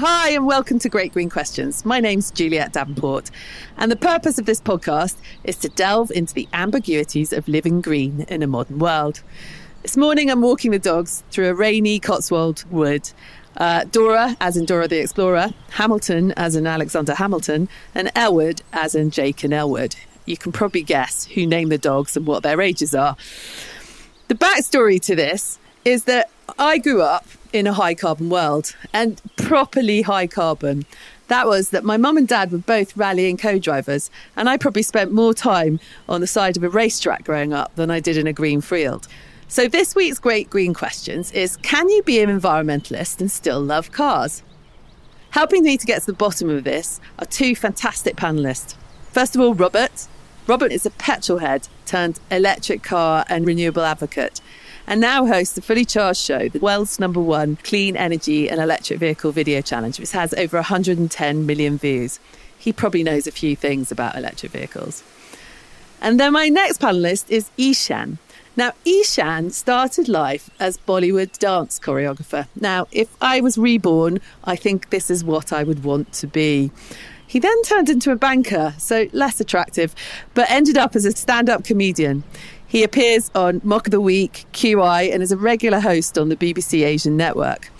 Hi, and welcome to Great Green Questions. My name's Juliet Davenport, and the purpose of this podcast is to delve into the ambiguities of living green in a modern world. This morning, I'm walking the dogs through a rainy Cotswold wood. Uh, Dora, as in Dora the Explorer, Hamilton, as in Alexander Hamilton, and Elwood, as in Jake and Elwood. You can probably guess who named the dogs and what their ages are. The backstory to this is that I grew up in a high carbon world and properly high carbon. That was that my mum and dad were both rallying co drivers, and I probably spent more time on the side of a racetrack growing up than I did in a green field. So, this week's Great Green Questions is Can you be an environmentalist and still love cars? Helping me to get to the bottom of this are two fantastic panelists. First of all, Robert. Robert is a petrol head turned electric car and renewable advocate and now hosts the Fully Charged Show, the world's number one clean energy and electric vehicle video challenge, which has over 110 million views. He probably knows a few things about electric vehicles. And then my next panelist is Eshaan. Now, Eshaan started life as Bollywood dance choreographer. Now, if I was reborn, I think this is what I would want to be. He then turned into a banker, so less attractive, but ended up as a stand up comedian. He appears on Mock of the Week, QI, and is a regular host on the BBC Asian network.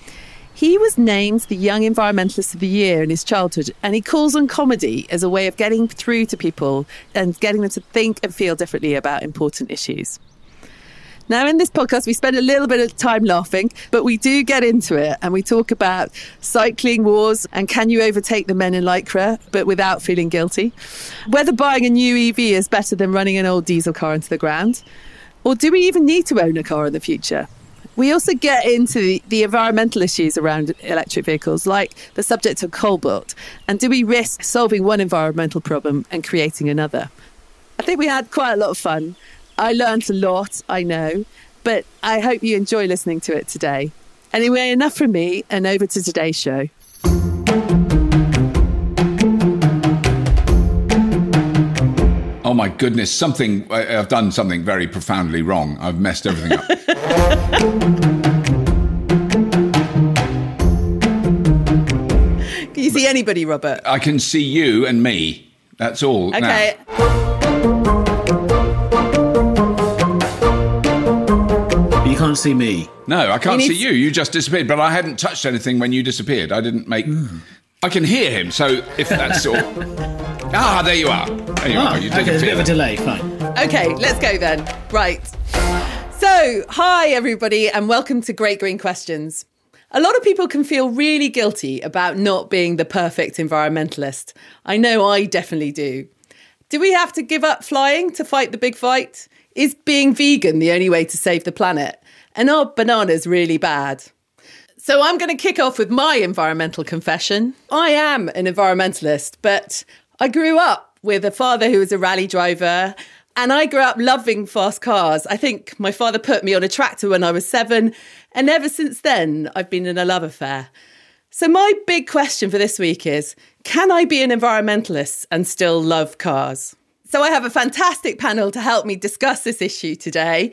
He was named the Young Environmentalist of the Year in his childhood, and he calls on comedy as a way of getting through to people and getting them to think and feel differently about important issues. Now, in this podcast, we spend a little bit of time laughing, but we do get into it and we talk about cycling wars and can you overtake the men in Lycra, but without feeling guilty? Whether buying a new EV is better than running an old diesel car into the ground? Or do we even need to own a car in the future? We also get into the, the, environmental issues around electric vehicles, like the subject of cobalt. And do we risk solving one environmental problem and creating another? I think we had quite a lot of fun. I learned a lot, I know, but I hope you enjoy listening to it today. Anyway, enough from me and over to today's show. Oh my goodness, something, I've done something very profoundly wrong. I've messed everything up. Can you see anybody, Robert? I can see you and me. That's all. Okay. Now. Can't see me. No, I can't see you. You just disappeared. But I hadn't touched anything when you disappeared. I didn't make. Mm. I can hear him. So if that's all. ah, there you are. There you oh, are. You okay, there's a bit of a delay. Fine. Okay, let's go then. Right. So, hi everybody, and welcome to Great Green Questions. A lot of people can feel really guilty about not being the perfect environmentalist. I know I definitely do. Do we have to give up flying to fight the big fight? Is being vegan the only way to save the planet? And are bananas really bad? So I'm going to kick off with my environmental confession. I am an environmentalist, but I grew up with a father who was a rally driver. And I grew up loving fast cars. I think my father put me on a tractor when I was seven. And ever since then, I've been in a love affair. So, my big question for this week is can I be an environmentalist and still love cars? So, I have a fantastic panel to help me discuss this issue today.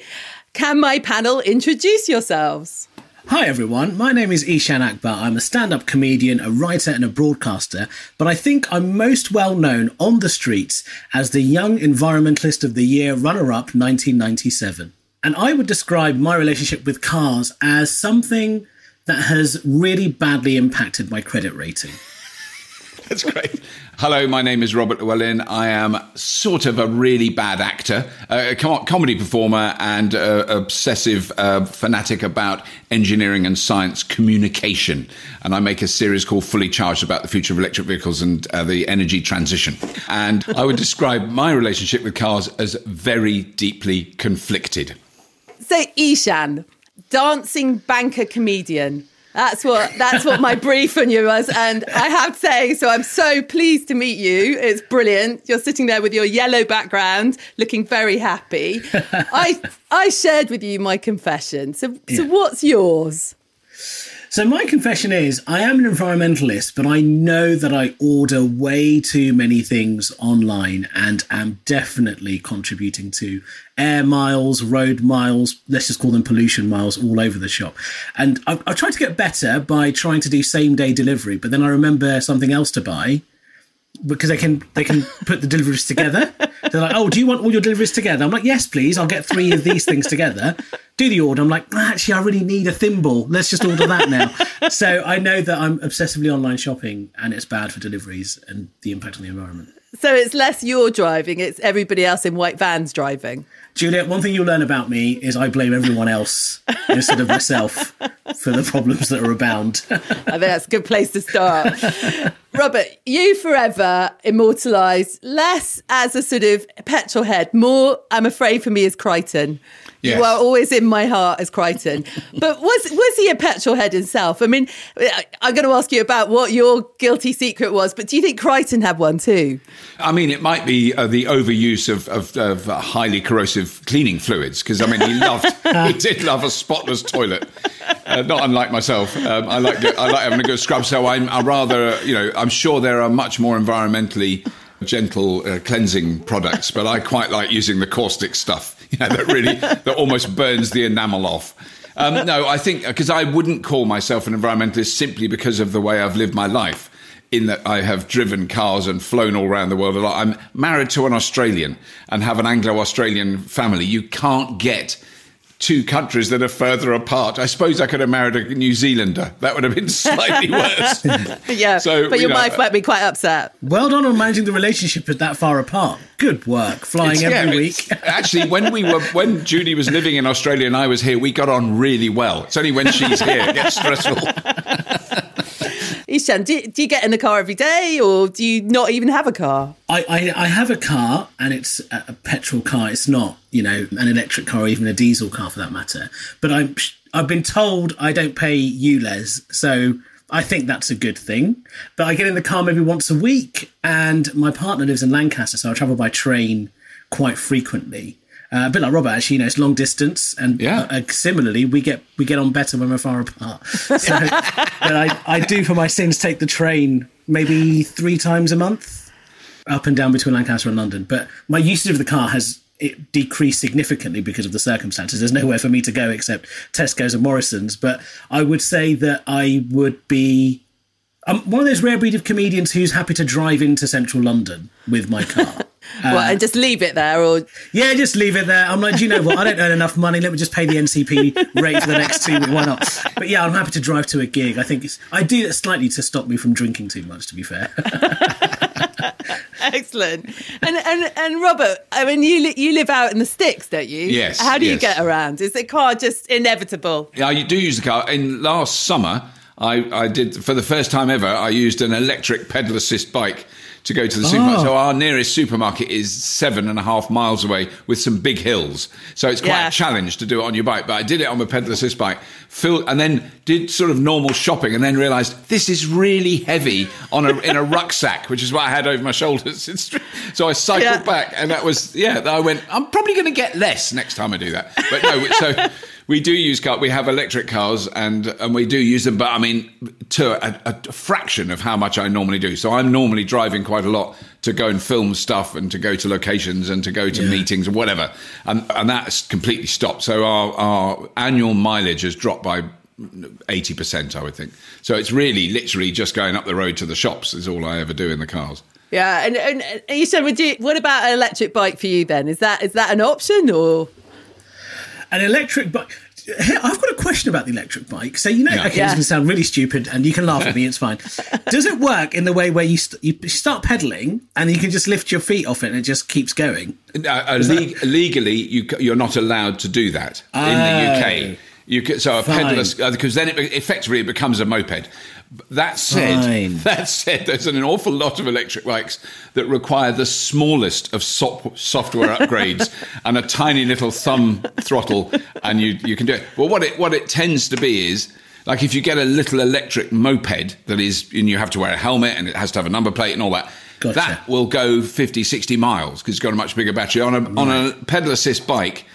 Can my panel introduce yourselves? Hi everyone, my name is Eshaan Akbar. I'm a stand up comedian, a writer, and a broadcaster, but I think I'm most well known on the streets as the Young Environmentalist of the Year runner up 1997. And I would describe my relationship with cars as something that has really badly impacted my credit rating. That's great. Hello, my name is Robert Llewellyn. I am sort of a really bad actor, a com- comedy performer, and obsessive uh, fanatic about engineering and science communication. And I make a series called Fully Charged about the future of electric vehicles and uh, the energy transition. And I would describe my relationship with cars as very deeply conflicted. So, Eshaan, dancing banker comedian that's what that's what my brief on you was, and I have to say, so I'm so pleased to meet you. It's brilliant. You're sitting there with your yellow background, looking very happy. I I shared with you my confession. So yeah. so what's yours? So my confession is I am an environmentalist, but I know that I order way too many things online and am definitely contributing to air miles, road miles, let's just call them pollution miles all over the shop. And I've, I've tried to get better by trying to do same day delivery, but then I remember something else to buy because they can they can put the deliveries together. They're like, "Oh, do you want all your deliveries together?" I'm like, "Yes, please. I'll get three of these things together." Do the order. I'm like, "Actually, I really need a thimble. Let's just order that now." so I know that I'm obsessively online shopping, and it's bad for deliveries and the impact on the environment. So it's less you're driving; it's everybody else in white vans driving. Juliet, one thing you'll learn about me is I blame everyone else instead of myself for the problems that are abound. I think that's a good place to start. Robert, you forever immortalised less as a sort of petrol head, more, I'm afraid, for me, as Kryten. Yes. You are always in my heart as Kryten. But was was he a petrol head himself? I mean, I'm going to ask you about what your guilty secret was, but do you think Kryten had one too? I mean, it might be uh, the overuse of, of, of highly corrosive cleaning fluids because I mean, he loved, he did love a spotless toilet. Uh, not unlike myself, um, I like I like having a good scrub. So I'm I rather you know I'm sure there are much more environmentally gentle uh, cleansing products, but I quite like using the caustic stuff. Know, that really that almost burns the enamel off. Um, no, I think because I wouldn't call myself an environmentalist simply because of the way I've lived my life. In that I have driven cars and flown all around the world a lot. I'm married to an Australian and have an Anglo-Australian family. You can't get two countries that are further apart. I suppose I could have married a New Zealander. That would have been slightly worse. yeah, So, but you your know, wife might be quite upset. Well done on managing the relationship at that far apart. Good work, flying It's- every yeah, week. Actually, when we were when Judy was living in Australia and I was here, we got on really well. It's only when she's here it gets stressful. Eshaan, do, do you get in the car every day or do you not even have a car? I, I, I have a car and it's a, petrol car. It's not, you know, an electric car or even a diesel car for that matter. But I'm, I've been told I don't pay ULEZ. So I think that's a good thing. But I get in the car maybe once a week and my partner lives in Lancaster. So I travel by train quite frequently. Uh, a bit like Robert, actually, you know, it's long distance, and Yeah. uh, uh, similarly, we get we get on better when we're far apart. So, but I, I do for my sins take the train maybe three times a month up and down between Lancaster and London. But my usage of the car has it decreased significantly because of the circumstances. There's nowhere for me to go except Tesco's and Morrison's. But I would say that I would be I'm one of those rare breed of comedians who's happy to drive into central London with my car. well, uh, and just leave it there or yeah, just leave it there. I'm like, do you know what? I don't earn enough money. Let me just pay the NCP rate for the next two weeks. Why not? But yeah, I'm happy to drive to a gig. I think it's, I do that slightly to stop me from drinking too much, to be fair. Excellent. And and and Robert, I mean, you li- you live out in the sticks, don't you? Yes, How do you get around? Is the car just inevitable? Yeah, I do use the car. In last summer, I, I did for the first time ever. I used an electric pedal assist bike to go to the ah. supermarket. So our nearest supermarket is seven and a half miles away with some big hills. So it's quite Yeah. a challenge to do it on your bike. But I did it on my pedal assist bike, filled, and then did sort of normal shopping, and then realised this is really heavy on a in a rucksack, which is what I had over my shoulders. So I cycled Yeah. back, and that was yeah. I went. I'm probably going to get less next time I do that. But no, so. We do use car. We have electric cars, and and we do use them. But I mean, to a, a fraction of how much I normally do. So I'm normally driving quite a lot to go and film stuff, and to go to locations, and to go to meetings, and whatever. And and that's completely stopped. So our our annual mileage has dropped by eighty percent, I would think. So it's really literally just going up the road to the shops is all I ever do in the cars. Yeah. And and, and Eshaan, would you? What about an electric bike for you then? Is that is that an option or? An electric bike. I've got a question about the electric bike. So you know, Yeah. okay, Yeah. this is going to sound really stupid, and you can laugh at me. It's fine. Does it work in the way where you, st- you start pedaling and you can just lift your feet off it and it just keeps going? Uh, uh, leg- legally, you, you're not allowed to do that in the UK. You c so a Fine. Uh, because then it effectively it becomes a moped. That said, Fine. that said, there's an awful lot of electric bikes that require the smallest of sop- software upgrades and a tiny little thumb throttle, and you you can do it. Well, what it what it tends to be is. Like if you get a little electric moped that is, and you have to wear a helmet and it has to have a number plate and all that, Gotcha. that will go 50, 60 miles because it's got a much bigger battery. On a, on a pedal assist bike,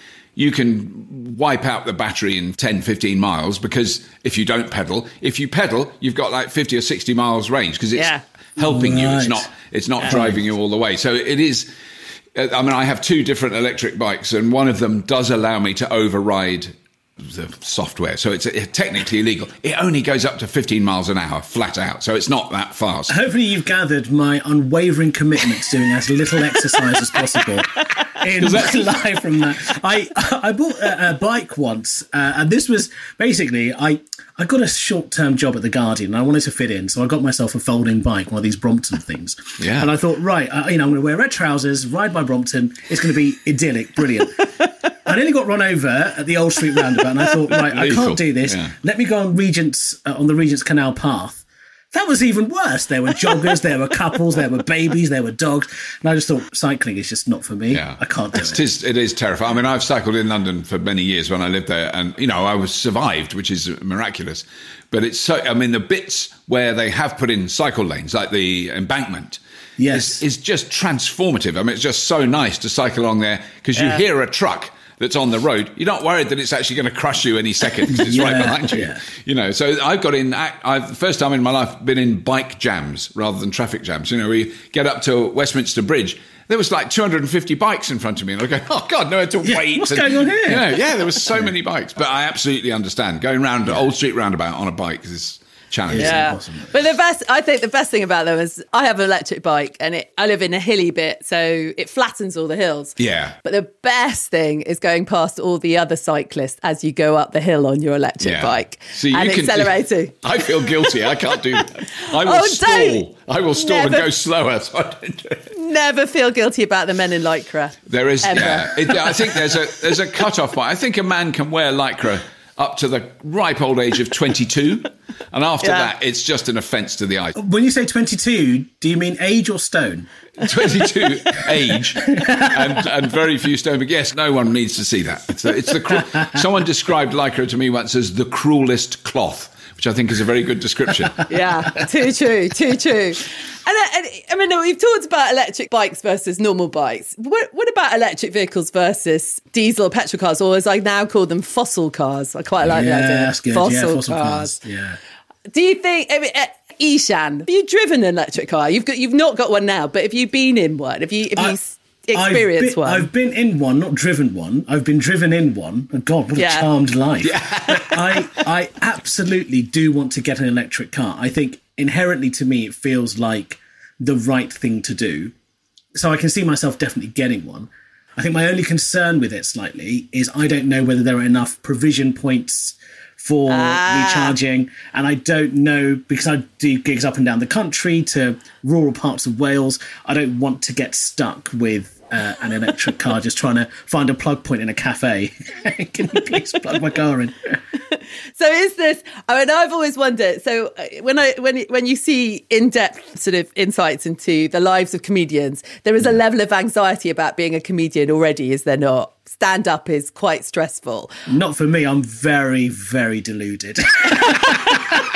you can wipe out the battery in 10, 15 miles because if you don't pedal, if you pedal, you've got like 50 or 60 miles range because it's Yeah. helping you. It's not, it's not driving you all the way. So it is, uh, I mean, I have two different electric bikes and one of them does allow me to override the software. So it's technically illegal. It only goes up to 15 miles an hour flat out. So it's not that fast. Hopefully, you've gathered my unwavering commitment to doing as little exercise as possible in life. From that, I I bought a, a bike once, uh, and this was basically I I got a short term job at the Guardian. and I wanted to fit in, so I got myself a folding bike, one of these Brompton things. Yeah. And I thought, right, I, you know, I'm going to wear red trousers, ride by Brompton. It's going to be idyllic, brilliant. I nearly got run over at the Old Street roundabout, and I thought, right, I can't do this. yeah. Let me go on Regent's uh, on the Regent's Canal path. That was even worse. There were joggers, there were couples, there were babies, there were dogs, and I just thought cycling is just not for me. Yeah, I can't do It's- it. It is, it is terrifying. I mean, I've cycled in London for many years when I lived there, and you know, I was survived, which is miraculous. But it's so. I mean, the bits where they have put in cycle lanes, like the embankment, Yes. is, is just transformative. I mean, it's just so nice to cycle along there because you Yeah. hear a truck. That's on the road. You're not worried that it's actually going to crush you any second because it's right behind you. yeah. You know, so I've got in. I've the first time in my life been in bike jams rather than traffic jams. You know, we get up to Westminster Bridge. There was like 250 bikes in front of me, and I go, "Oh God, no, nowhere to Yeah, wait." what's And- going on here? Yeah, yeah, there was so many bikes, but I absolutely understand going round the Old Street roundabout on a bike is challenging. Yeah, impossible. but the best, I think, the best thing about them is I have an electric bike, and it, I live in a hilly bit, so it flattens all the hills. Yeah. But the best thing is going past all the other cyclists as you go up the hill on your electric Yeah. bike So you and can- accelerating. I feel guilty. I can't do that. I will Oh, stall. I will stall and go slower. So I don't do it. Never feel guilty about the men in lycra. There is, Ever. yeah. It, I think there's a there's a cut off point. I think a man can wear lycra up to the ripe old age of 22, and after Yeah. that, it's just an offence to the eye. When you say 22, do you mean age or stone? 22 age and, and very few stone. But yes, no one needs to see that. It's, the- it's the cru- someone described lycra to me once as the cruelest cloth, which I think is a very good description. Yeah, too true, too true. And, uh, and I mean, we've talked about electric bikes versus normal bikes. What, what about electric vehicles versus diesel or petrol cars, or as I now call them, fossil cars? I quite like yeah, that idea. that's good. Fossil, yeah, fossil cars. cars. Yeah. Do you think, I mean, uh, Eshaan, have you driven an electric car? You've got, you've not got one now, but have you been in one? Have you, have you I- s- experienced I've been, one? I've been in one, not driven one. I've been driven in one. Oh God, what Yeah. a charmed life! I I absolutely do want to get an electric car. I think inherently to me it feels like the right thing to do. So I can see myself definitely getting one. I think my only concern with it slightly is I don't know whether there are enough provision points for Ah. recharging. And I don't know because I do gigs up and down the country to rural parts of Wales. I don't want to get stuck with uh, an electric car just trying to find a plug point in a cafe. Can you please plug my car in? So is this? I mean, I've always wondered. So uh, when I when when you see in depth sort of insights into the lives of comedians, there is a level of anxiety about being a comedian already, is there not? Stand up is quite stressful. Not for me. I'm very, very deluded.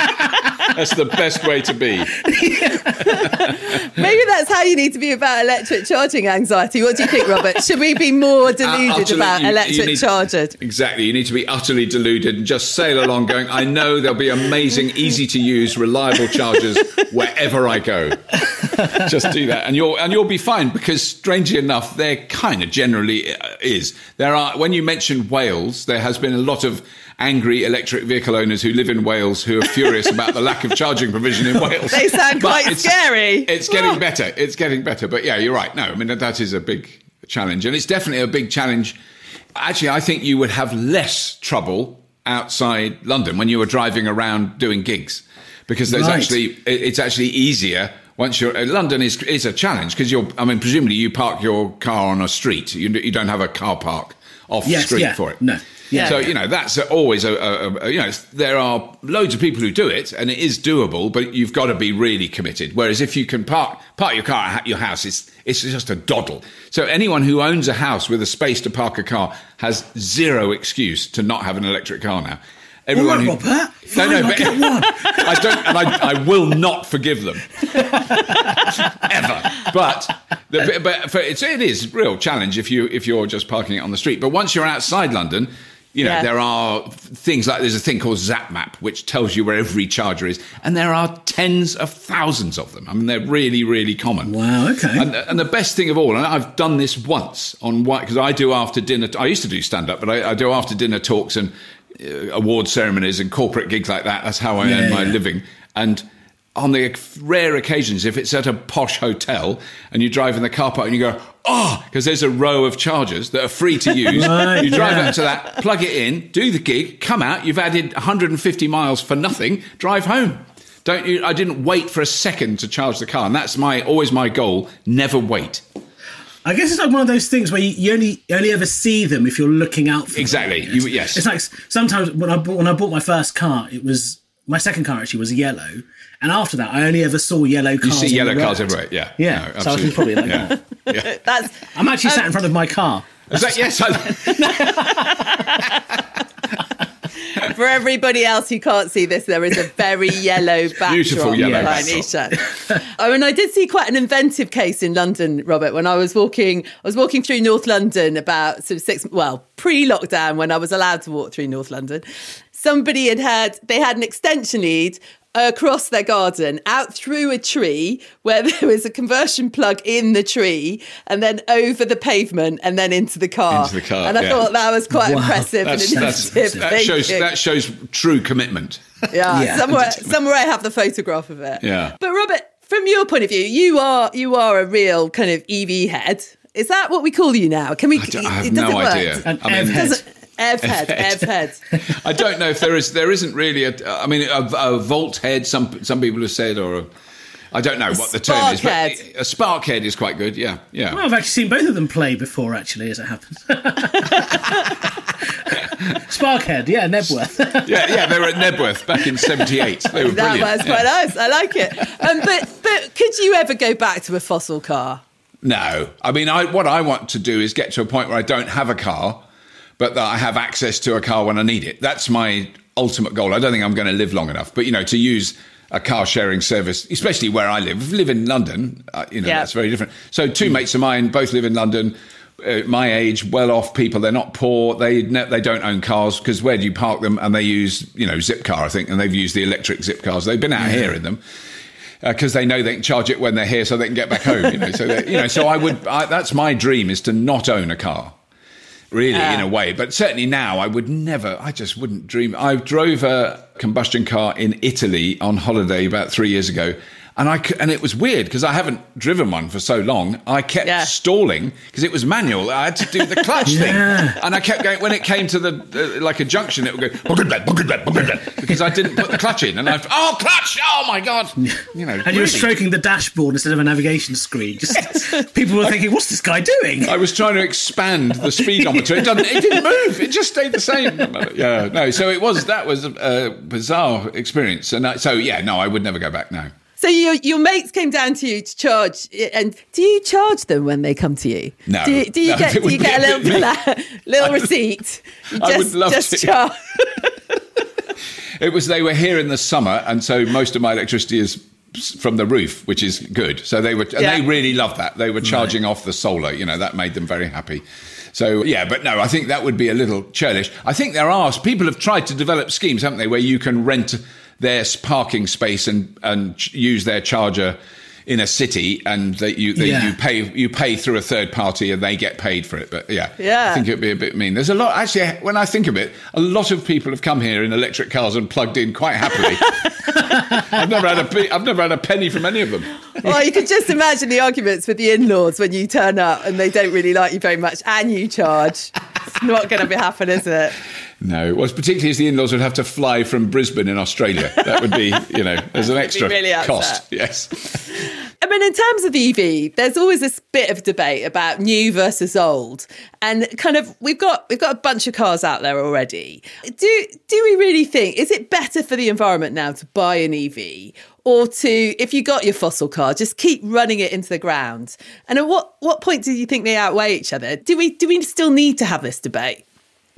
That's the best way to be. Maybe that's how you need to be about electric charging anxiety. What do you think, Robert? Should we be more deluded utterly- about you- you electric need- charging? Exactly. You need to be utterly deluded and just sail along going, I know there'll be amazing, easy to use, reliable chargers wherever I go. just do that. And you'll, and you'll be fine because strangely enough, there kind of generally uh, is. There are, when you mention Wales, there has been a lot of angry electric vehicle owners who live in Wales who are furious about the lack of charging provision in Wales. They sound But quite it's- scary. It's getting better. It's getting better. But yeah, you're right. No, I mean, that- that is a big challenge. And it's definitely a big challenge. Actually, I think you would have less trouble outside London when you were driving around doing gigs because there's Right. actually, it's actually easier. Once you're uh, London is is a challenge because you're. I mean, presumably you park your car on a street. You you don't have a car park off yes, street yeah. for it. No. Yeah. So you know that's always a, a, a you know there are loads of people who do it and it is doable, but you've got to be really committed. Whereas if you can park park your car at your house, it's it's just a doddle. So anyone who owns a house with a space to park a car has zero excuse to not have an electric car now. Everyone All right, who, Robert. Fine, no, no, but get one. I don't, and I, I will not forgive them ever. But, the, but for, it's, it is a real challenge if you if you're just parking it on the street. But once you're outside London, you know, yeah. there are things like there's a thing called ZapMap, which tells you where every charger is, and there are tens of thousands of them. I mean, they're really, really common. Wow, okay. And, and the best thing of all, and I've done this once on because I do after dinner. I used to do stand up, but I, I, do after dinner talks and uh, award ceremonies and corporate gigs like that. That's how I yeah, earn my yeah. living. And on the rare occasions, if it's at a posh hotel and you drive in the car park and you go, Ah, oh, because there's a row of chargers that are free to use. right, you drive yeah. up to that, plug it in, do the gig, come out, you've added 150 miles for nothing, drive home. Don't you? I didn't wait for a second to charge the car, and that's my always my goal. Never wait. I guess it's like one of those things where you, you only you only ever see them if you're looking out for exactly. them. Exactly. yes. It's like sometimes when I bought, when I bought my first car, it was my second car actually was yellow, and after that, I only ever saw yellow cars. You see yellow cars everywhere, yeah. Yeah, no, so I was probably like yeah. yeah. That's, I'm actually um, sat in front of my car. Is that, yes. For everybody else who can't see this, there is a very yellow backdrop. Beautiful yellow backdrop. I mean, I did see quite an inventive case in London, Robert, when I was walking. I was walking through North London about sort of six, well, pre-lockdown when I was allowed to walk through North London. Somebody had had they had an extension lead across their garden, out through a tree where there was a conversion plug in the tree, and then over the pavement, and then into the car. Into the car. And I yeah. thought that was quite wow. impressive that's, and initiative. that shows that shows true commitment. Yeah, yeah. somewhere somewhere I have the photograph of it. Yeah. But Robert, from your point of view, you are you are a real kind of EV head. Is that what we call you now? Can we? I, I have no idea. An I mean, Ev head, Ev head. I don't know if there is. There isn't really a. I mean, a, a volt head. Some some people have said, or I don't know a what the term is. But a spark head is quite good. Yeah, yeah. Well, I've actually seen both of them play before. Actually, as it happens. Sparkhead, yeah, Knebworth. yeah, yeah, they were at Knebworth back in '78. They were that brilliant. was quite nice. I like it. Um, but but could you ever go back to a fossil car? No, I mean, I, what I want to do is get to a point where I don't have a car but that I have access to a car when I need it. That's my ultimate goal. I don't think I'm going to live long enough, but you know, to use a car sharing service, especially where I live. live in London, uh, you know, yeah. that's very different. So two mates of mine both live in London. Uh, my age, well-off people. They're not poor. They they don't own cars because where do you park them? And they use you know Zipcar, I think, and they've used the electric Zipcars. They've been out yeah. here in them because uh, they know they can charge it when they're here, so they can get back home. You know, so you know, so I would. I, that's my dream is to not own a car really, in a way. But certainly now, I would never, I just wouldn't dream. I drove a combustion car in Italy on holiday about three years ago, and I and it was weird because I haven't driven one for so long. I kept yeah. stalling because it was manual. I had to do the clutch yeah. thing, and I kept going. When it came to the uh, like a junction, it would go because I didn't put the clutch in, and I oh clutch, oh my god, you know. And really. you were stroking the dashboard instead of a navigation screen. Just people were thinking, what's this guy doing? I was trying to expand the speedometer. It doesn't. It didn't move. It just stayed the same. Yeah, no. So it was that was a bizarre experience, and I, so yeah, no, I would never go back now. So your your mates came down to you to charge, and do you charge them when they come to you? No. Do, you, do you no, get do you get a little pla- little receipt? You I would love just to. charge. it was they were here in the summer, and so most of my electricity is from the roof, which is good. So they were, and yeah. they really loved that. They were charging right. off the solar. You know, that made them very happy. So yeah, but no, I think that would be a little churlish. I think there are people have tried to develop schemes, haven't they, where you can rent their parking space and and use their charger in a city and that you that yeah. you pay you pay through a third party and they get paid for it. But yeah, yeah, I think it'd be a bit mean. There's a lot actually. When I think of it, a lot of people have come here in electric cars and plugged in quite happily. I've never had a I've never had a penny from any of them. Well, you can just imagine the arguments with the in-laws when you turn up and they don't really like you very much and you charge. It's not going to be happen, is it? No, well, particularly as the in-laws would have to fly from Brisbane in Australia. That would be, you know, there's an extra really cost. Yes. I mean, in terms of EV, there's always this bit of debate about new versus old, and kind of we've got we've got a bunch of cars out there already. Do do we really think is it better for the environment now to buy an EV or to if you got your fossil car just keep running it into the ground? And at what what point do you think they outweigh each other? Do we do we still need to have this debate?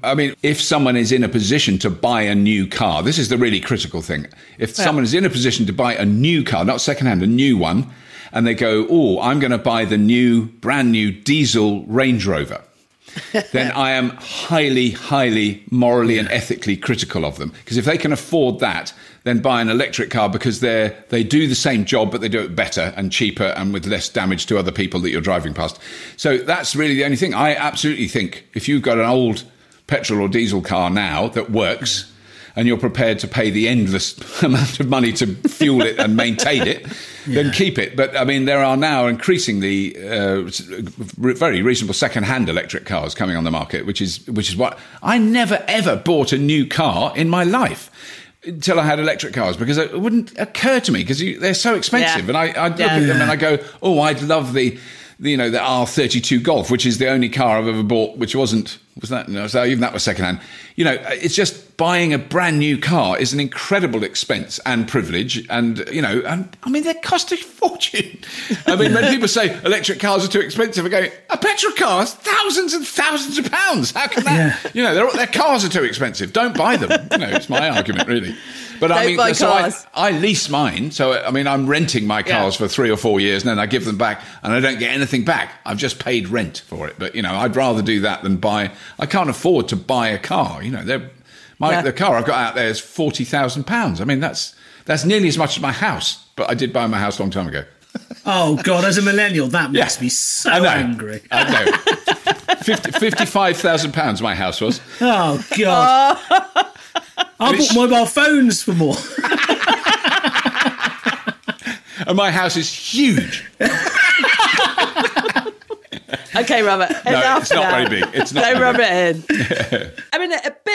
I mean, if someone is in a position to buy a new car, this is the really critical thing. If yeah. someone is in a position to buy a new car, not secondhand, a new one, and they go, oh, I'm going to buy the new, brand new diesel Range Rover. then I am highly, highly morally and ethically critical of them. Because if they can afford that, then buy an electric car because they they do the same job, but they do it better and cheaper and with less damage to other people that you're driving past. So that's really the only thing. I absolutely think if you've got an old petrol or diesel car now that works and you're prepared to pay the endless amount of money to fuel it and maintain it, yeah. then keep it. But I mean, there are now increasingly uh, very reasonable second-hand electric cars coming on the market, which is which is what I never ever bought a new car in my life until I had electric cars because it wouldn't occur to me because they're so expensive. Yeah. And I, I look yeah. at them and I go, oh, I'd love the you know, the R32 Golf, which is the only car I've ever bought, which wasn't, was that, no, so even that was secondhand. You know, it's just buying a brand new car is an incredible expense and privilege. And, you know, and, I mean, they cost a fortune. I mean, when people say electric cars are too expensive, I go, a petrol car is thousands and thousands of pounds. How can that, yeah. you know, their cars are too expensive. Don't buy them. You know, it's my argument, really. But Don't I mean, buy so cars. I, I, lease mine. So I mean, I'm renting my cars yeah. for three or four years, and then I give them back, and I don't get anything back. I've just paid rent for it. But you know, I'd rather do that than buy. I can't afford to buy a car. You know, they're, my yeah. the car I've got out there is forty thousand pounds. I mean, that's that's nearly as much as my house. But I did buy my house a long time ago. oh God! As a millennial, that makes yeah. me so I angry. I know. 50, 55,000 pounds my house was. Oh God! I bought mobile phones for more. and my house is huge. okay, Robert. No, it's not now. very big. It's not. Don't rub it in.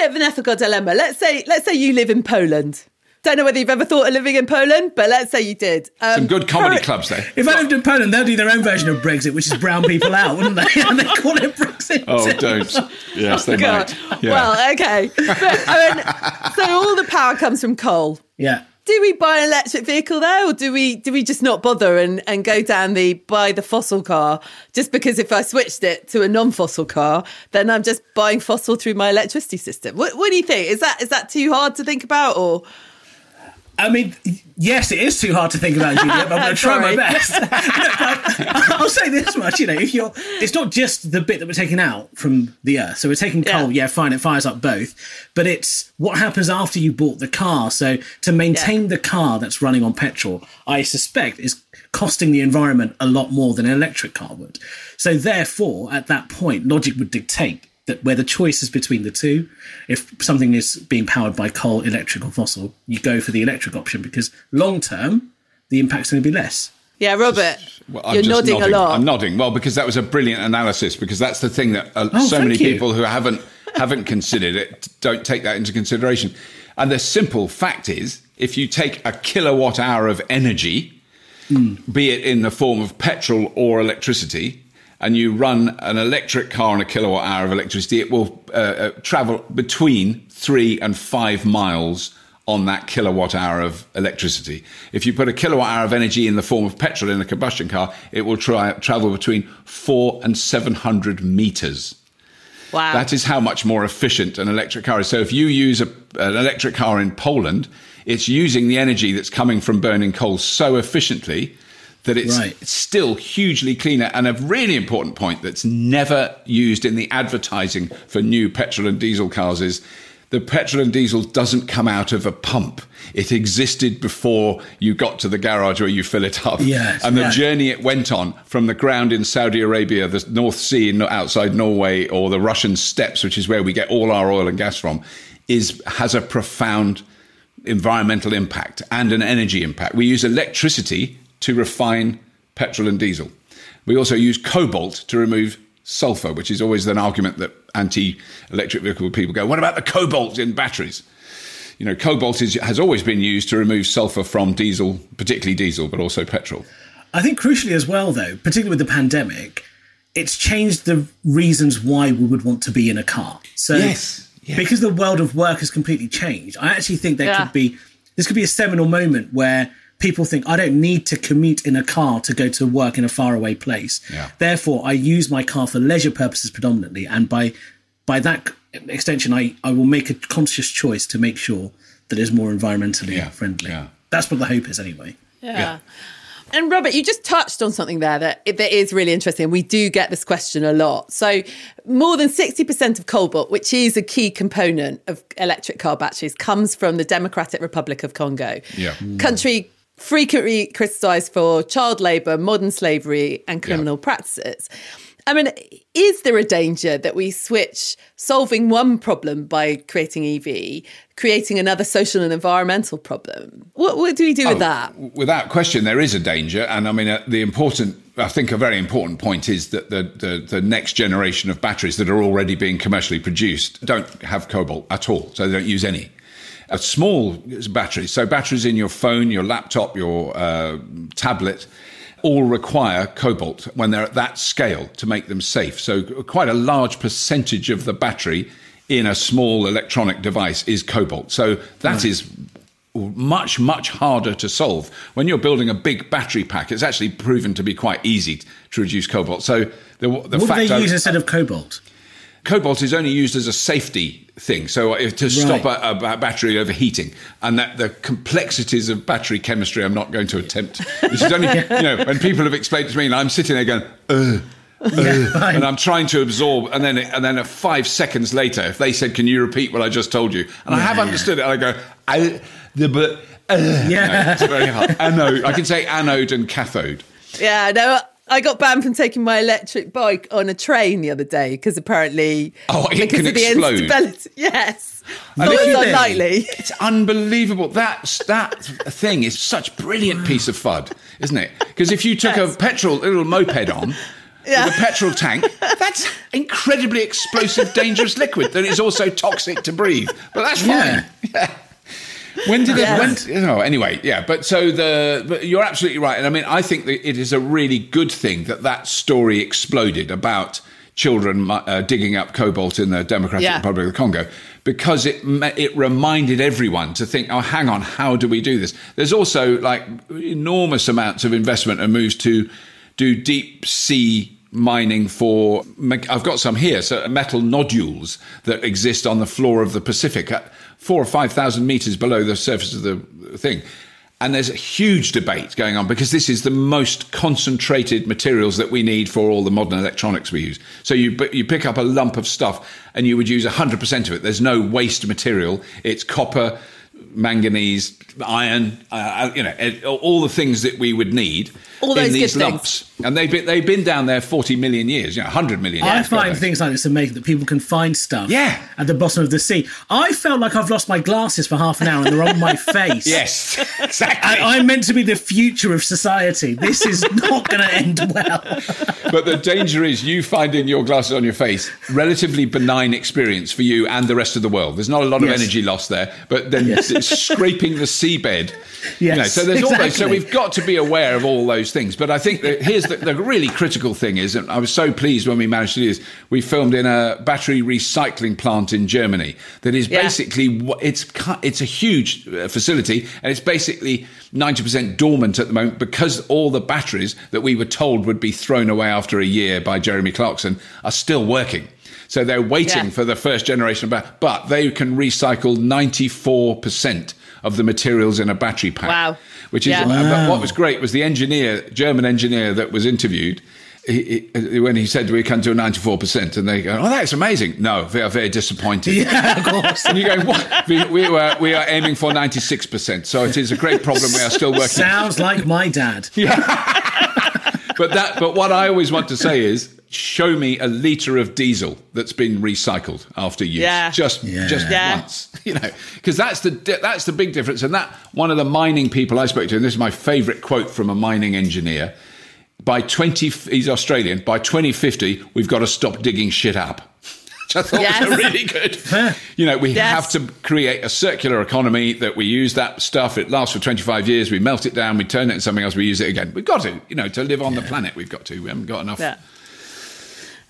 I mean, a bit of an ethical dilemma. Let's say, let's say you live in Poland. Don't know whether you've ever thought of living in Poland, but let's say you did. Um, Some good comedy clubs there. If I lived in Poland, they'd do their own version of Brexit, which is brown people out, wouldn't they? and they call it Brexit. Oh, don't. Yes, they God. might. Yeah. Well, okay. But, I mean, so all the power comes from coal. Yeah. Do we buy an electric vehicle there, or do we do we just not bother and, and go down the buy the fossil car? Just because if I switched it to a non-fossil car, then I'm just buying fossil through my electricity system. What, what do you think? Is that is that too hard to think about, or I mean, yes, it is too hard to think about, Julia, but I'm going to try my best. I'll say this much, you know, if you're, it's not just the bit that we're taking out from the earth. So we're taking coal, yeah, yeah fine, it fires up both, but it's what happens after you bought the car. So to maintain yeah. the car that's running on petrol, I suspect is costing the environment a lot more than an electric car would. So therefore, at that point, logic would dictate that where the choice is between the two, if something is being powered by coal, electric, or fossil, you go for the electric option because long term, the impact's going to be less. Yeah, Robert, well, you're nodding, nodding, a lot. I'm nodding. Well, because that was a brilliant analysis. Because that's the thing that uh, oh, so many you. people who haven't haven't considered it don't take that into consideration. And the simple fact is, if you take a kilowatt hour of energy, mm. be it in the form of petrol or electricity, and you run an electric car on a kilowatt hour of electricity, it will uh, uh, travel between three and five miles on that kilowatt hour of electricity. If you put a kilowatt hour of energy in the form of petrol in a combustion car, it will try, travel between four and 700 meters. Wow. That is how much more efficient an electric car is. So if you use a, an electric car in Poland, it's using the energy that's coming from burning coal so efficiently that it's right. still hugely cleaner. And a really important point that's never used in the advertising for new petrol and diesel cars is the petrol and diesel doesn't come out of a pump. It existed before you got to the garage where you fill it up. Yes, and the yeah. journey it went on from the ground in Saudi Arabia, the North Sea outside Norway, or the Russian steppes, which is where we get all our oil and gas from, is has a profound environmental impact and an energy impact. We use electricity to refine petrol and diesel. We also use cobalt to remove sulfur, which is always an argument that anti electric vehicle people go, what about the cobalt in batteries? You know, cobalt is, has always been used to remove sulfur from diesel, particularly diesel, but also petrol. I think crucially as well, though, particularly with the pandemic, it's changed the reasons why we would want to be in a car. So, yes, yes. because the world of work has completely changed, I actually think there yeah. could be this could be a seminal moment where people think I don't need to commute in a car to go to work in a faraway place. Yeah. Therefore, I use my car for leisure purposes predominantly, and by by that extension, I, I will make a conscious choice to make sure that it's more environmentally Yeah, friendly. yeah. That's what the hope is, anyway. Yeah. And Robert, you just touched on something there that that is really interesting. We do get this question a lot. So, more than 60% of cobalt, which is a key component of electric car batteries, comes from the Democratic Republic of Congo. Yeah. Country frequently criticized for child labor, modern slavery, and criminal practices. I mean, is there a danger that we switch solving one problem by creating EV, creating another social and environmental problem? What, what do we do with that? Without question, there is a danger, and I mean uh, the important. I think a very important point is that the, the the next generation of batteries that are already being commercially produced don't have cobalt at all, so they don't use any. A small battery, so batteries in your phone, your laptop, your uh, tablet, all require cobalt when they're at that scale to make them safe. So quite a large percentage of the battery in a small electronic device is cobalt. So that is much much harder to solve when you're building a big battery pack it's actually proven to be quite easy to reduce cobalt so the, the What do fact they I- use instead of cobalt? Cobalt is only used as a safety thing so if, to stop Right. a, a battery overheating and that the complexities of battery chemistry i'm not going to attempt this is only you know when people have explained it to me and i'm sitting there going Ugh, right. and I'm trying to absorb, and then and then five seconds later, if they said, "Can you repeat what I just told you?" and I have Yeah. understood it, I go, I, "The but." Uh, Yeah. no, it's very hard. Anode. I can say anode and cathode. Yeah, no, I got banned from taking my electric bike on a train the other day because apparently, Oh, it because can of the explode. instability. Yes, not if unlikely. It's unbelievable. That that thing is such brilliant piece of fud, isn't it? Because if you took Yes. a petrol little moped on. Yeah. With a petrol tank, that's incredibly explosive, dangerous liquid that is also toxic to breathe. But that's fine. Yeah. When did it? Yes. When? Oh, anyway, yeah. But so the but you're absolutely right, and I mean, I think that it is a really good thing that that story exploded about children uh, digging up cobalt in the Democratic Yeah. Republic of the Congo because it it reminded everyone to think, oh, hang on, how do we do this? There's also like enormous amounts of investment and moves to do deep sea mining for I've got some here so metal nodules that exist on the floor of the Pacific four or five thousand meters below the surface of the thing and there's a huge debate going on because this is the most concentrated materials that we need for all the modern electronics we use. So you you pick up a lump of stuff and you would use 100% of it. There's no waste material. It's copper, manganese, iron, uh, you know, all the things that we would need All in these good things. And they've been, they've been down there 40 million years, you know, 100 million I years. God find things like this amazing that people can find stuff Yeah. at the bottom of the sea. I felt like I've lost my glasses for half an hour and they're on my face. Yes, exactly. And I'm meant to be the future of society. This is not going to end well. but the danger is you finding your glasses on your face relatively benign experience for you and the rest of the world there's not a lot of Yes. energy lost there but then Yes. it's scraping the seabed you know, Yes, so there's all those so we've got to be aware of all those things but i think that here's the, the really critical thing is and i was so pleased when we managed to do this we filmed in a battery recycling plant in germany that is Yeah. basically it's it's a huge uh, facility and it's basically 90% dormant at the moment because all the batteries that we were told would be thrown away after a year by Jeremy Clarkson are still working. So they're waiting Yeah. for the first generation of bat- but they can recycle 94% of the materials in a battery pack. Wow. Which is Yeah. Wow. what was great was the engineer, German engineer that was interviewed he, he, when he said we can do 94% and they go, oh, that's amazing. No, they are very disappointed. Yeah, of course. And you go, what? We, we, were, we are aiming for 96%. So it is a great problem. We are still working. Sounds like my dad. But that, but what I always want to say is, show me a liter of diesel that's been recycled after use. Yeah. Just, Yeah. just Yeah. once, you know, because that's the that's the big difference. And that one of the mining people I spoke to, and this is my favourite quote from a mining engineer. By twenty, he's Australian. By twenty fifty, we've got to stop digging shit up. Which I thought was Yes. a really good. You know, we Yes. have to create a circular economy that we use that stuff. It lasts for 25 years. We melt it down. We turn it into something else. We use it again. We've got to, you know, to live on the planet. We've got to. We haven't got enough. Yeah.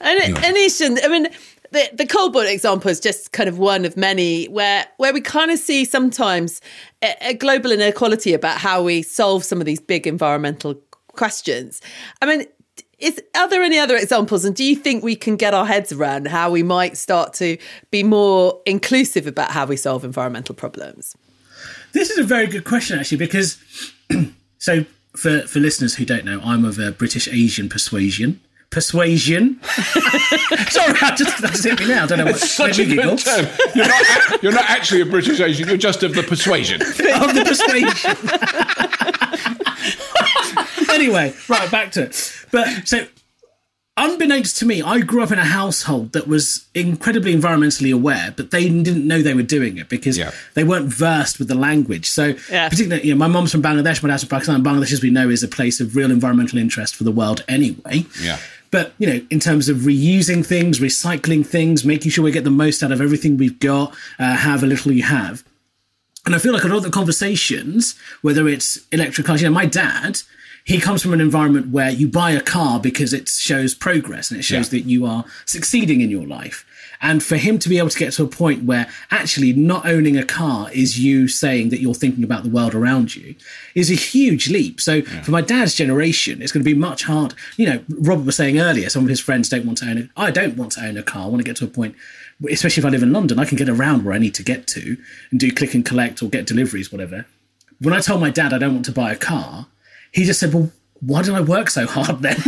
And, and Eshaan, I mean, the, the cobalt example is just kind of one of many where where we kind of see sometimes a, a global inequality about how we solve some of these big environmental questions. I mean, is are there any other examples? And do you think we can get our heads around how we might start to be more inclusive about how we solve environmental problems? This is a very good question, actually, because so for for listeners who don't know, I'm of a British Asian persuasion. Persuasion. Sorry, I just, that just hit me now. I don't know what. It's such a made good term. You're not, you're not actually a British Asian. You're just of the persuasion. of the persuasion. anyway, right, back to it. But so, unbeknownst to me, I grew up in a household that was incredibly environmentally aware, but they didn't know they were doing it because Yeah. they weren't versed with the language. So, Yeah. particularly, you know, my mom's from Bangladesh, my dad's from Pakistan. Bangladesh, as we know, is a place of real environmental interest for the world anyway. Yeah. But you know, in terms of reusing things, recycling things, making sure we get the most out of everything we've got, uh, however little you have. And I feel like a lot of the conversations, whether it's electric cars, you know, my dad, he comes from an environment where you buy a car because it shows progress and it shows Yeah. that you are succeeding in your life. And for him to be able to get to a point where actually not owning a car is you saying that you're thinking about the world around you is a huge leap. So for my dad's generation, it's going to be much hard. You know, Robert was saying earlier, some of his friends don't want to own it. I don't want to own a car. I want to get to a point, especially if I live in London, I can get around where I need to get to and do click and collect or get deliveries, whatever. When I told my dad I don't want to buy a car, he just said, Well, why did I work so hard then?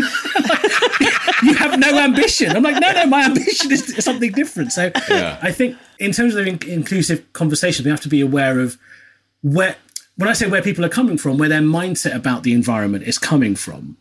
you have no ambition. I'm like, no, no, my ambition is something different. So Yeah. I think in terms of in- inclusive conversations, we have to be aware of where, when I say where people are coming from, where their mindset about the environment is coming from.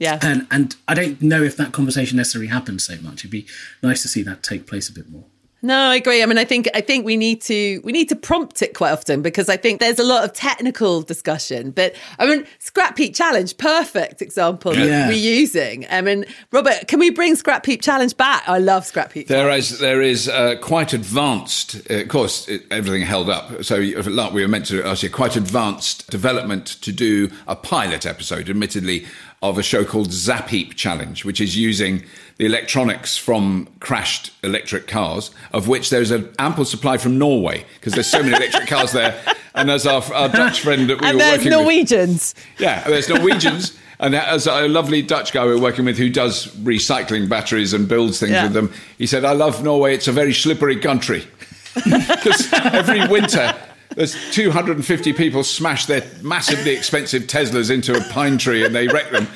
Yeah. And and I don't know if that conversation necessarily happens so much. It'd be nice to see that take place a bit more. No, I agree. I mean, I think I think we need to we need to prompt it quite often because I think there's a lot of technical discussion. But I mean, scrap heap challenge, perfect example Yeah. of reusing. I mean, Robert, can we bring scrap heap challenge back? I love scrap heap. There is there is uh, quite advanced, uh, of course, it, everything held up. So, if- like we were meant to ask you, quite advanced development to do a pilot episode, admittedly, of a show called Zap Heap Challenge, which is using the electronics from crashed electric cars, of which there's an ample supply from Norway because there's so many electric cars there. And as our, our Dutch friend that we and were there's working with, Norwegians. yeah, there's Norwegians. And as a lovely Dutch guy we're working with who does recycling batteries and builds things Yeah. with them, he said, I love Norway. It's a very slippery country. Because every winter, there's 250 people smash their massively expensive Teslas into a pine tree and they wreck them.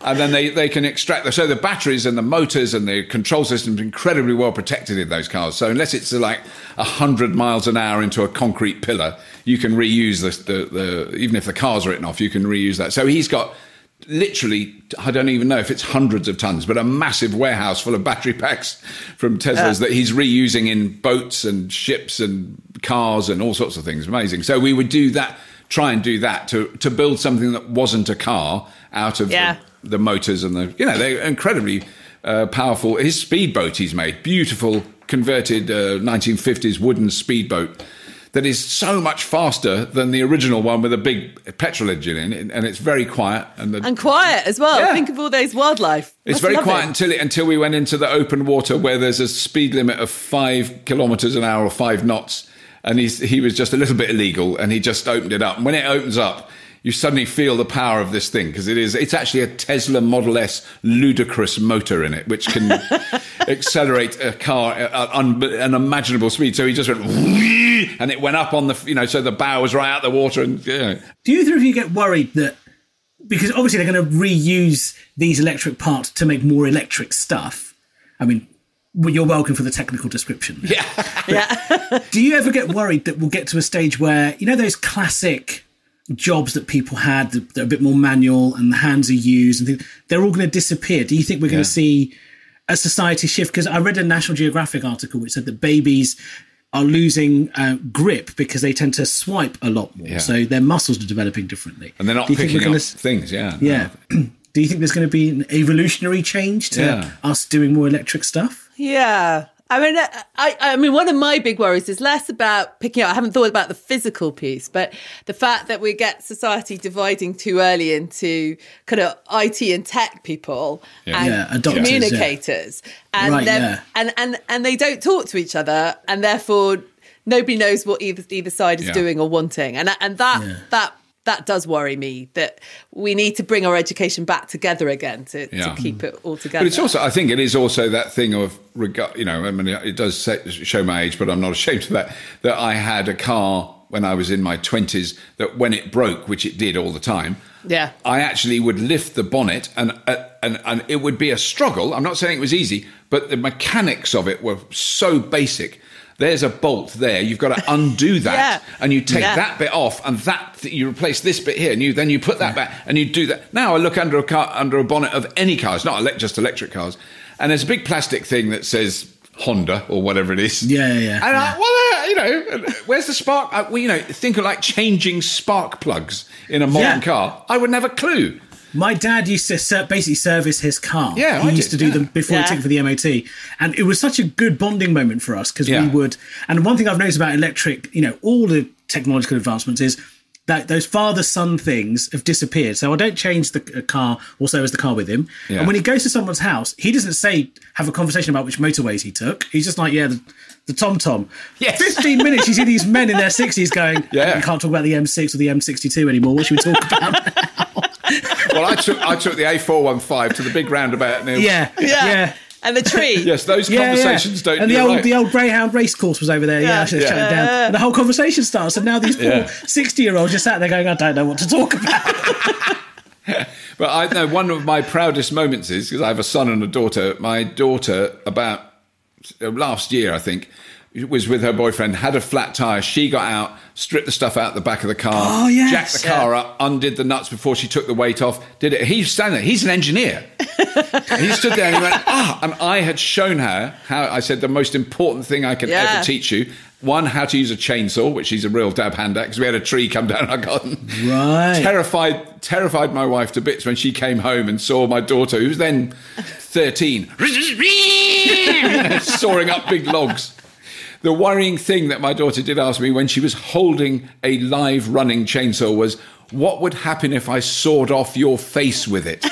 And then they, they can extract them. So the batteries and the motors and the control systems incredibly well protected in those cars. So unless it's like 100 miles an hour into a concrete pillar, you can reuse the, the, the even if the car's written off, you can reuse that. So he's got literally, I don't even know if it's hundreds of tons, but a massive warehouse full of battery packs from Teslas that he's reusing in boats and ships and cars and all sorts of things. Amazing. So we would do that, try and do that to, to build something that wasn't a car out of Yeah. the, the motors and the, you know, they're incredibly uh, powerful. His speedboat he's made, beautiful converted uh, 1950s wooden speedboat that is so much faster than the original one with a big petrol engine in it, and it's very quiet. And, the, And quiet as well. Yeah. Think of all those wildlife. it's Must very quiet it. until it, until we went into the open water where there's a speed limit of five kilometers an hour or five knots, and he's, he was just a little bit illegal, and he just opened it up. And when it opens up, you suddenly feel the power of this thing because it is it's actually a Tesla Model S ludicrous motor in it, which can accelerate a car at unimaginable speed. So he just went, and it went up on the you know, so the bow was right out of the water, and know, Do you of you get worried that because obviously they're going to reuse these electric parts to make more electric stuff? I mean, well, you're welcome for the technical description. there. Yeah. Do you ever get worried that we'll get to a stage where you know those classic jobs that people had that that are a bit more manual and the hands are used and things, they're all going to disappear? Do you think we're going Yeah. to see a society shift? Because I read a National Geographic article which said that babies are losing uh, grip because they tend to swipe a lot more, Yeah. so their muscles are developing differently. and they're not Do you think picking we're up gonna s- things. Yeah, yeah. Do you think there's going to be an evolutionary change to Yeah. us doing more electric stuff? Yeah. I mean, uh, I, I mean, one of my big worries is less about picking up. I haven't thought about the physical piece, but the fact that we get society dividing too early into kind of IT and tech people Yeah. and Yeah, adopters, yeah. communicators, and Right, yeah. and and and they don't talk to each other, and therefore nobody knows what either either side is Yeah. doing or wanting, and and that Yeah. that that does worry me that we need to bring our education back together again to, Yeah. to keep it all together. But it's also, I think it is also that thing of regard. You know, I mean, it does say, show my age, but I'm not ashamed of that. That I had a car when I was in my twenties. That when it broke, which it did all the time, Yeah. I actually would lift the bonnet, and uh, and and it would be a struggle. I'm not saying it was easy, but the mechanics of it were so basic. There's a bolt there. You've got to undo that, Yeah. and you take Yeah. that bit off, and that you replace this bit here, and you then you put that back, and you do that. Now I look under a car, under a bonnet of any car. It's not just electric cars, and there's a big plastic thing that says Honda or whatever it is. Yeah, yeah, yeah. And I, well, uh, you know, where's the spark? Uh, well, you know, think of like changing spark plugs in a modern car. I would have a clue. My dad used to ser- basically service his car. Yeah, he I used did, to do yeah. them before Yeah. he took it for the MOT, and it was such a good bonding moment for us because Yeah. we would. And one thing I've noticed about electric, you know, all the technological advancements is that those father-son things have disappeared. So I don't change the uh, car or service the car with him. Yeah. And when he goes to someone's house, he doesn't say have a conversation about which motorways he took. He's just like, yeah, the, the Tom Tom. Yes. Fifteen minutes, you see these men in their sixties going, Yeah. we can't talk about the M6 or the M62 anymore. What should we talk about? Well, I took I took the A415 to the big roundabout near. yeah, yeah. yeah. And the tree. Yes, those Yeah, conversations yeah. don't. And the old right. the old Greyhound race course was over there. Yeah, Yeah. actually, Yeah. shutting down. And the whole conversation starts. And now these poor Yeah. sixty year olds just sat there going, "I don't know what to talk about." But I know one of my proudest moments is because I have a son and a daughter. My daughter, about uh, last year, I think, was with her boyfriend, had a flat tire. She got out, stripped the stuff out the back of the car, Oh, yes. jacked the car up, undid the nuts before she took the weight off, did it. He's standing there. He's an engineer. he stood there and he went, ah. And I had shown her how I said the most important thing I can Yeah. ever teach you. One, how to use a chainsaw, which she's a real dab hand at because we had a tree come down our garden Right. terrified terrified my wife to bits when she came home and saw my daughter who was then 13 sawing up big logs the worrying thing that my daughter did ask me when she was holding a live running chainsaw was what would happen if i sawed off your face with it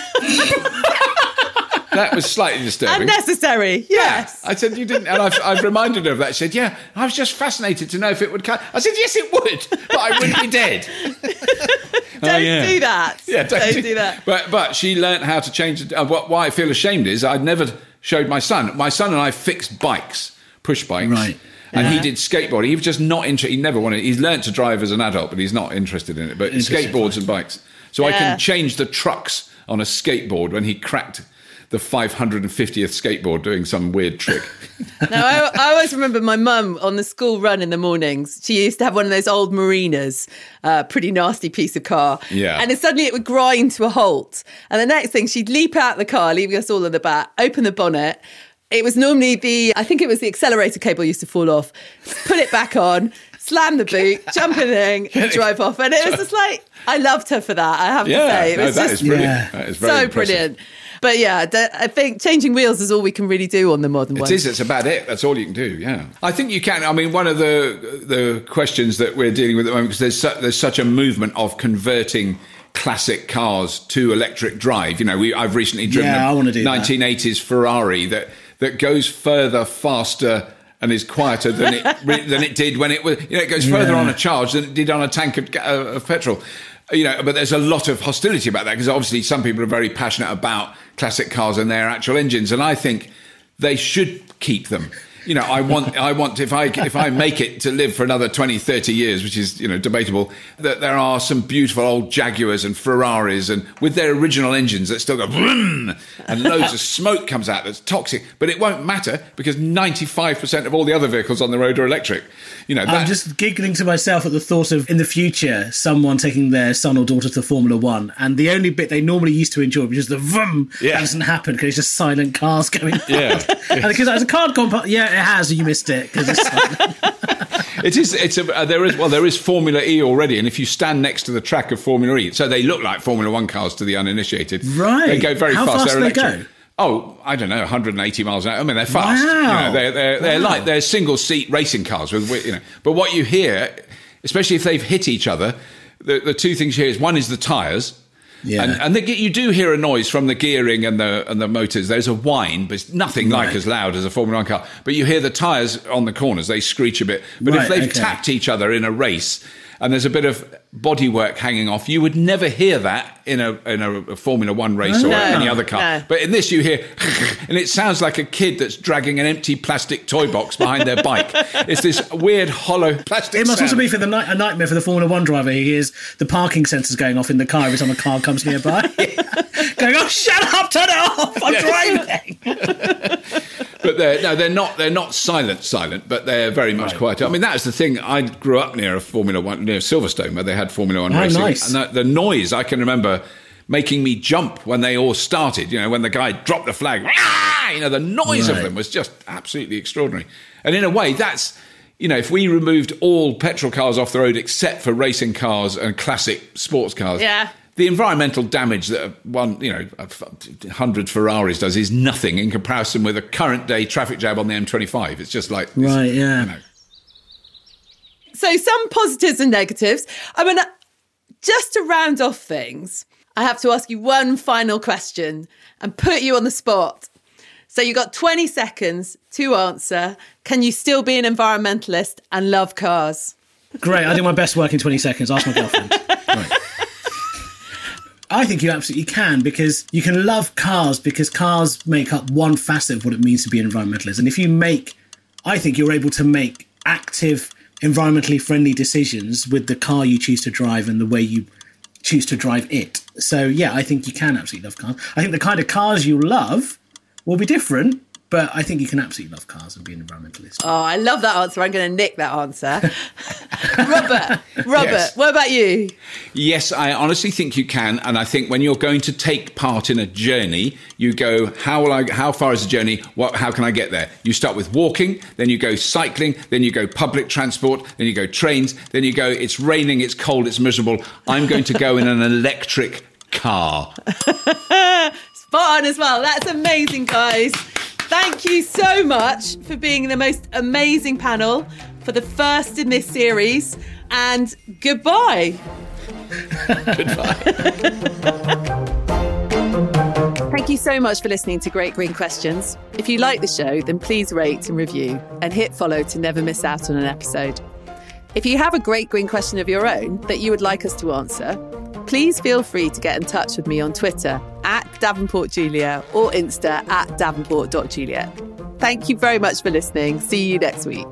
that was slightly disturbing Unnecessary. Yes. I said, You didn't. And I've, I've reminded her of that. She said, Yeah, I was just fascinated to know if it would cut. I said, Yes, it would, but I wouldn't be dead. Don't yeah. do that. Yeah, don't, do that. But but she learnt how to change it. Uh, what, why I feel ashamed is I'd never showed my son. My son and I fixed bikes, push bikes. Right. And he did skateboarding. He was just not interested. He never wanted. He's learnt to drive as an adult, but he's not interested in it. But skateboards and bikes. So I can change the trucks on a skateboard when he cracked the 550th skateboard doing some weird trick. now, I, I always remember my mum on the school run in the mornings. She used to have one of those old Marinas, uh, pretty nasty piece of car. Yeah. And then suddenly it would grind to a halt. And the next thing, she'd leap out the car, leaving us all in the back, open the bonnet. It was normally the, I think it was the accelerator cable used to fall off, put it back on, slam the boot, jump in the thing, drive off. And it was just like, I loved her for that, I have to say. It no, was that just is brilliant. Yeah. That is very so impressive. brilliant. But yeah, I think changing wheels is all we can really do on the modern It ones. is. It's about it. That's all you can do. Yeah. I think you can. I mean, one of the the questions that we're dealing with at the moment because there's su- there's such a movement of converting classic cars to electric drive. You know, we I've recently driven Yeah, I a wanna that. 1980s Ferrari that that goes further, faster. And is quieter than it than it did when it was. You know, it goes further Yeah. on a charge than it did on a tank of, uh, of petrol. You know, but there's a lot of hostility about that because obviously some people are very passionate about classic cars and their actual engines, and I think they should keep them. You know, I want, I want if I if I make it to live for another 20, 30 years, which is you know debatable, that there are some beautiful old Jaguars and Ferraris and with their original engines that still go vroom, and loads of smoke comes out that's toxic, but it won't matter because ninety five percent of all the other vehicles on the road are electric. You know, I'm just giggling to myself at the thought of in the future someone taking their son or daughter to Formula One, and the only bit they normally used to enjoy, which is the vroom, Yeah. that doesn't happen because it's just silent cars going. Yeah. and because as a card comp, yeah, it has. You missed it because it's. It is. It's a. Uh, there is. Well, there is Formula E already, and if you stand next to the track of Formula E, so they look like Formula One cars to the uninitiated. Right. They go very How fast. fast they're they go? Oh, I don't know, 180 miles an hour. I mean, they're fast. You Wow. know, they're they're, they're Wow. like they're single seat racing cars with with, you know. But what you hear, especially if they've hit each other, the, the two things you hear is one is the tires. Yeah. And, and the, you do hear a noise from the gearing and the and the motors. There's a whine, but it's nothing like as loud as a Formula One car. But you hear the tyres on the corners; they screech a bit. But if they've okay. tapped each other in a race, and there's a bit of bodywork hanging off, you would never hear that in a in a Formula One race or No, any other car. no. But in this, you hear, and it sounds like a kid that's dragging an empty plastic toy box behind their bike. It's this weird hollow plastic. It must also be for the night, a nightmare for the Formula One driver. He hears the parking sensors going off in the car every time a car comes nearby. going, oh, shut up, turn it off, I'm driving. But they're no, they're not. They're not silent, silent, but they're very much quieter. I mean, that's the thing. I grew up near a Formula One, near Silverstone, where they had Formula One Oh, racing, nice. and the, the noise I can remember making me jump when they all started. You know, when the guy dropped the flag, you know, the noise of them was just absolutely extraordinary. And in a way, that's you know, if we removed all petrol cars off the road except for racing cars and classic sports cars, Yeah. The environmental damage that one, you know, a f- hundred Ferraris does is nothing in comparison with a current day traffic jam on the M25. It's just like, it's- Right, yeah. you know. So, some positives and negatives. I mean, uh, just to round off things, I have to ask you one final question and put you on the spot. So, you got 20 seconds to answer. Can you still be an environmentalist and love cars? Great, I do my best work in 20 seconds. Ask my girlfriend. Right. I think you absolutely can because you can love cars because cars make up one facet of what it means to be an environmentalist. And if you make, I think you're able to make active, environmentally friendly decisions with the car you choose to drive and the way you choose to drive it. So, yeah, I think you can absolutely love cars. I think the kind of cars you love will be different, but I think you can absolutely love cars and be an environmentalist. Oh, I love that answer. I'm going to nick that answer. Robert, Robert, Yes. what about you? Yes, I honestly think you can, and I think when you're going to take part in a journey, you go, "How will I? How far is the journey? What? How can I get there?" You start with walking, then you go cycling, then you go public transport, then you go trains, then you go. It's raining, it's cold, it's miserable. I'm going to go in an electric car. Spot on as well. That's amazing, guys. Thank you so much for being the most amazing panel for the first in this series. And goodbye. Goodbye. Thank you so much for listening to Great Green Questions. If you like the show, then please rate and review and hit follow to never miss out on an episode. If you have a great green question of your own that you would like us to answer, please feel free to get in touch with me on Twitter at DavenportJulia or Insta at davenport.julia. Thank you very much for listening. See you next week.